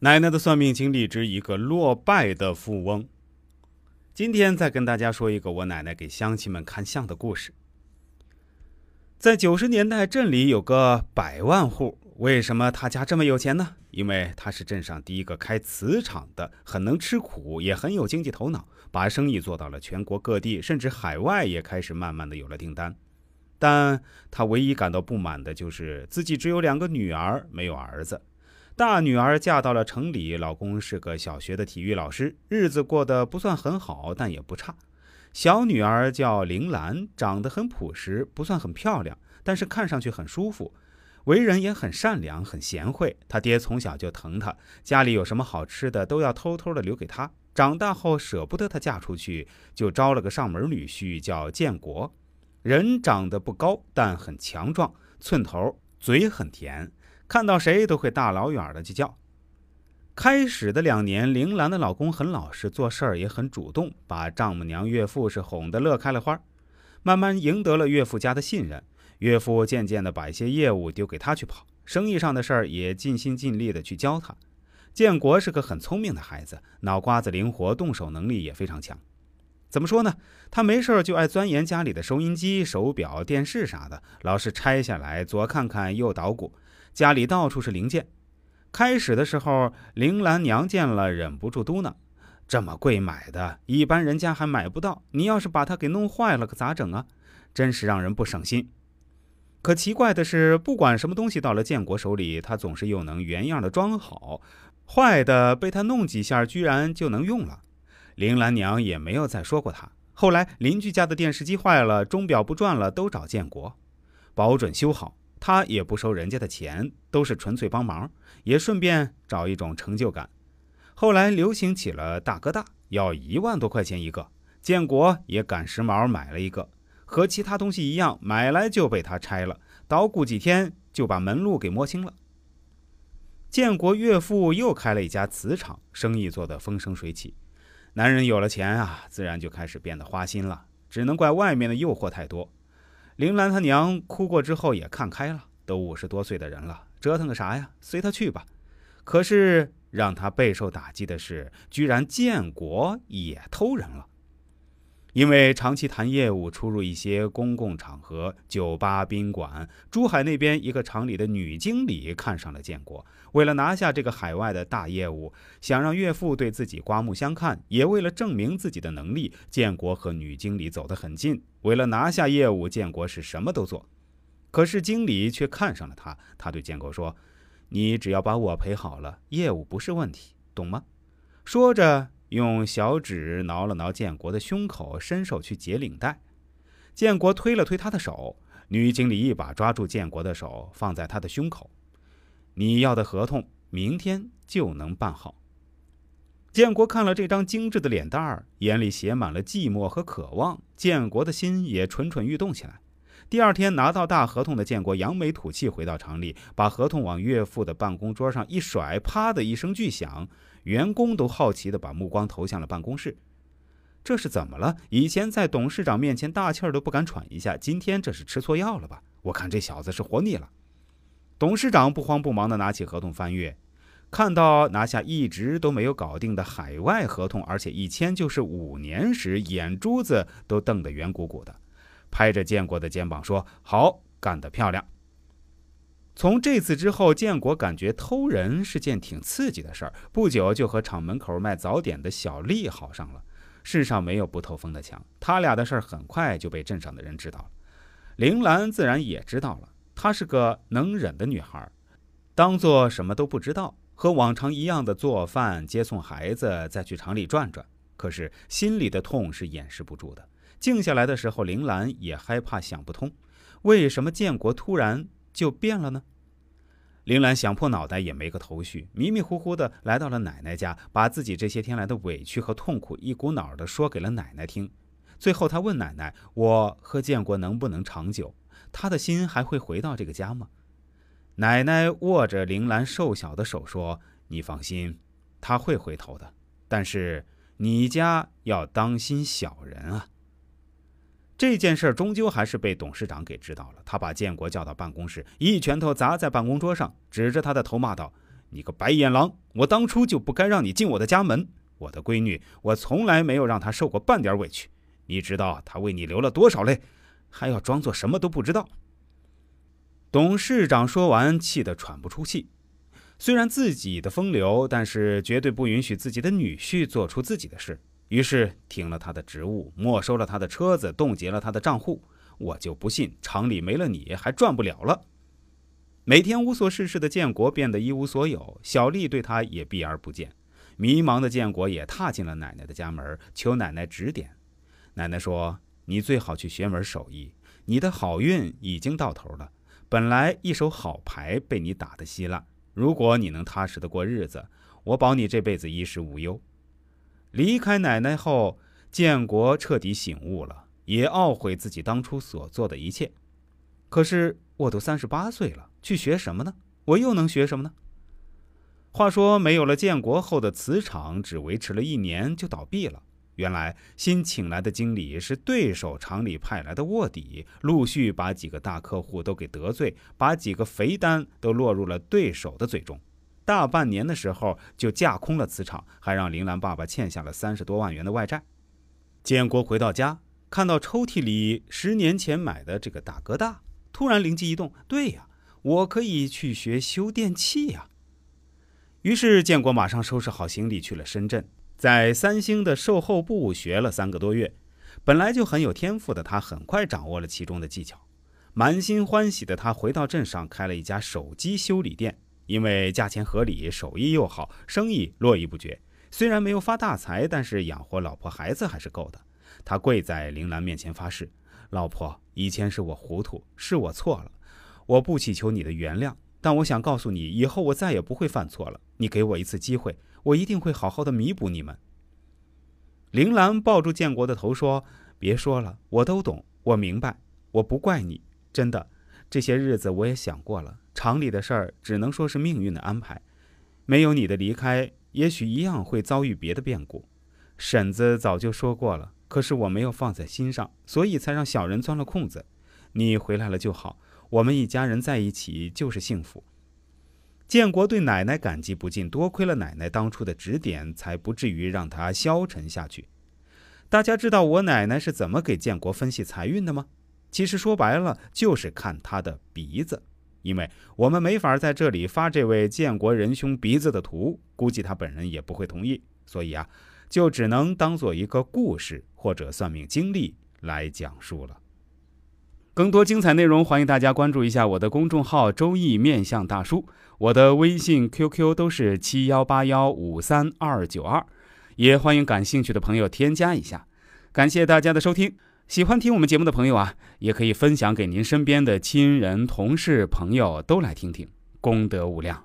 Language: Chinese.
奶奶的算命经历之一个落败的富翁。今天再跟大家说一个我奶奶给乡亲们看相的故事。在九十年代，镇里有个百万户，为什么他家这么有钱呢？因为他是镇上第一个开瓷厂的，很能吃苦，也很有经济头脑，把生意做到了全国各地，甚至海外也开始慢慢的有了订单。但他唯一感到不满的就是自己只有两个女儿，没有儿子。大女儿嫁到了城里，老公是个小学的体育老师，日子过得不算很好，但也不差。小女儿叫铃兰，长得很朴实，不算很漂亮，但是看上去很舒服，为人也很善良，很贤惠。她爹从小就疼她，家里有什么好吃的都要偷偷的留给她。长大后舍不得她嫁出去，就招了个上门女婿，叫建国。人长得不高，但很强壮，寸头，嘴很甜，看到谁都会大老远的去叫。开始的两年，铃兰的老公很老实，做事儿也很主动，把丈母娘、岳父是哄得乐开了花。慢慢赢得了岳父家的信任，岳父渐渐的把一些业务丢给他去跑，生意上的事儿也尽心尽力的去教他。建国是个很聪明的孩子，脑瓜子灵活，动手能力也非常强。怎么说呢？他没事就爱钻研家里的收音机、手表、电视啥的，老是拆下来左看看右捣鼓，家里到处是零件。开始的时候，铃兰娘见了忍不住嘟囔：“这么贵买的，一般人家还买不到，你要是把它给弄坏了，可咋整啊？真是让人不省心。”可奇怪的是，不管什么东西到了建国手里，他总是又能原样的装好，坏的被他弄几下，居然就能用了。铃兰娘也没有再说过他。后来邻居家的电视机坏了，钟表不转了，都找建国，保准修好。他也不收人家的钱，都是纯粹帮忙，也顺便找一种成就感。后来流行起了大哥大，要一万多块钱一个，建国也赶时髦买了一个，和其他东西一样，买来就被他拆了，捣鼓几天就把门路给摸清了。建国岳父又开了一家瓷厂，生意做得风生水起。男人有了钱啊，自然就开始变得花心了。只能怪外面的诱惑太多。铃兰他娘哭过之后也看开了，都五十多岁的人了，折腾个啥呀？随他去吧。可是让他备受打击的是，居然建国也偷人了。因为长期谈业务，出入一些公共场合、酒吧、宾馆，珠海那边一个厂里的女经理看上了建国。为了拿下这个海外的大业务，想让岳父对自己刮目相看，也为了证明自己的能力，建国和女经理走得很近。为了拿下业务，建国是什么都做。可是经理却看上了他，他对建国说：“你只要把我陪好了，业务不是问题，懂吗？”说着。用小指挠了挠建国的胸口，伸手去解领带。建国推了推他的手，女经理一把抓住建国的手，放在他的胸口：“你要的合同明天就能办好。”建国看了这张精致的脸蛋儿，眼里写满了寂寞和渴望。建国的心也蠢蠢欲动起来。第二天拿到大合同的建国扬眉吐气回到厂里，把合同往岳父的办公桌上一甩，啪的一声巨响。员工都好奇地把目光投向了办公室，这是怎么了？以前在董事长面前大气儿都不敢喘一下，今天这是吃错药了吧？我看这小子是活腻了。董事长不慌不忙地拿起合同翻阅，看到拿下一直都没有搞定的海外合同，而且一签就是五年时，眼珠子都瞪得圆鼓鼓的，拍着建国的肩膀说：“好，干得漂亮。”从这次之后，建国感觉偷人是件挺刺激的事儿。不久就和厂门口卖早点的小丽好上了。世上没有不透风的墙，他俩的事儿很快就被镇上的人知道了。铃兰自然也知道了，她是个能忍的女孩，当做什么都不知道，和往常一样的做饭、接送孩子，再去厂里转转。可是心里的痛是掩饰不住的。静下来的时候，铃兰也害怕想不通，为什么建国突然。就变了呢。铃兰想破脑袋也没个头绪，迷迷糊糊的来到了奶奶家，把自己这些天来的委屈和痛苦一股脑的说给了奶奶听。最后，她问奶奶：“我和建国能不能长久？他的心还会回到这个家吗？”奶奶握着铃兰瘦小的手说：“你放心，他会回头的。但是你家要当心小人啊。”这件事终究还是被董事长给知道了。他把建国叫到办公室，一拳头砸在办公桌上，指着他的头骂道：“你个白眼狼！我当初就不该让你进我的家门。我的闺女，我从来没有让她受过半点委屈。你知道她为你流了多少泪，还要装作什么都不知道。”董事长说完，气得喘不出气。虽然自己的风流，但是绝对不允许自己的女婿做出自己的事。于是停了他的职务，没收了他的车子，冻结了他的账户。我就不信厂里没了你还赚不了了。每天无所事事的建国变得一无所有，小丽对他也避而不见。迷茫的建国也踏进了奶奶的家门，求奶奶指点。奶奶说：“你最好去学门手艺，你的好运已经到头了。本来一手好牌被你打得稀烂。如果你能踏实的过日子，我保你这辈子衣食无忧。”离开奶奶后，建国彻底醒悟了。也懊悔自己当初所做的一切，可是我都三十八岁了，去学什么呢？我又能学什么呢？话说，没有了建国后的瓷厂，只维持了一年就倒闭了。原来新请来的经理是对手厂里派来的卧底，陆续把几个大客户都给得罪，把几个肥单都落入了对手的嘴中。大半年的时候就架空了瓷厂，还让林兰爸爸欠下了三十多万元的外债。建国回到家。看到抽屉里十年前买的这个大哥大，突然灵机一动，对呀，我可以去学修电器呀。于是建国马上收拾好行李去了深圳，在三星的售后部学了三个多月。本来就很有天赋的他，很快掌握了其中的技巧。满心欢喜的他回到镇上开了一家手机修理店，因为价钱合理，手艺又好，生意络绎不绝。虽然没有发大财，但是养活老婆孩子还是够的。他跪在铃兰面前发誓：“老婆，以前是我糊涂，是我错了，我不祈求你的原谅。但我想告诉你，以后我再也不会犯错了。你给我一次机会，我一定会好好的弥补你们。”铃兰抱住建国的头说：“别说了，我都懂，我明白，我不怪你。真的，这些日子我也想过了，厂里的事儿只能说是命运的安排。没有你的离开，也许一样会遭遇别的变故。婶子早就说过了。”可是我没有放在心上，所以才让小人钻了空子。你回来了就好，我们一家人在一起就是幸福。建国对奶奶感激不尽，多亏了奶奶当初的指点，才不至于让他消沉下去。大家知道我奶奶是怎么给建国分析财运的吗？其实说白了就是看他的鼻子，因为我们没法在这里发这位建国仁兄鼻子的图，估计他本人也不会同意，所以啊。就只能当做一个故事或者算命经历来讲述了。更多精彩内容，欢迎大家关注一下我的公众号“周易面相大叔”，我的微信、QQ 都是七幺八幺五三二九二，也欢迎感兴趣的朋友添加一下。感谢大家的收听，喜欢听我们节目的朋友啊，也可以分享给您身边的亲人、同事、朋友都来听听，功德无量。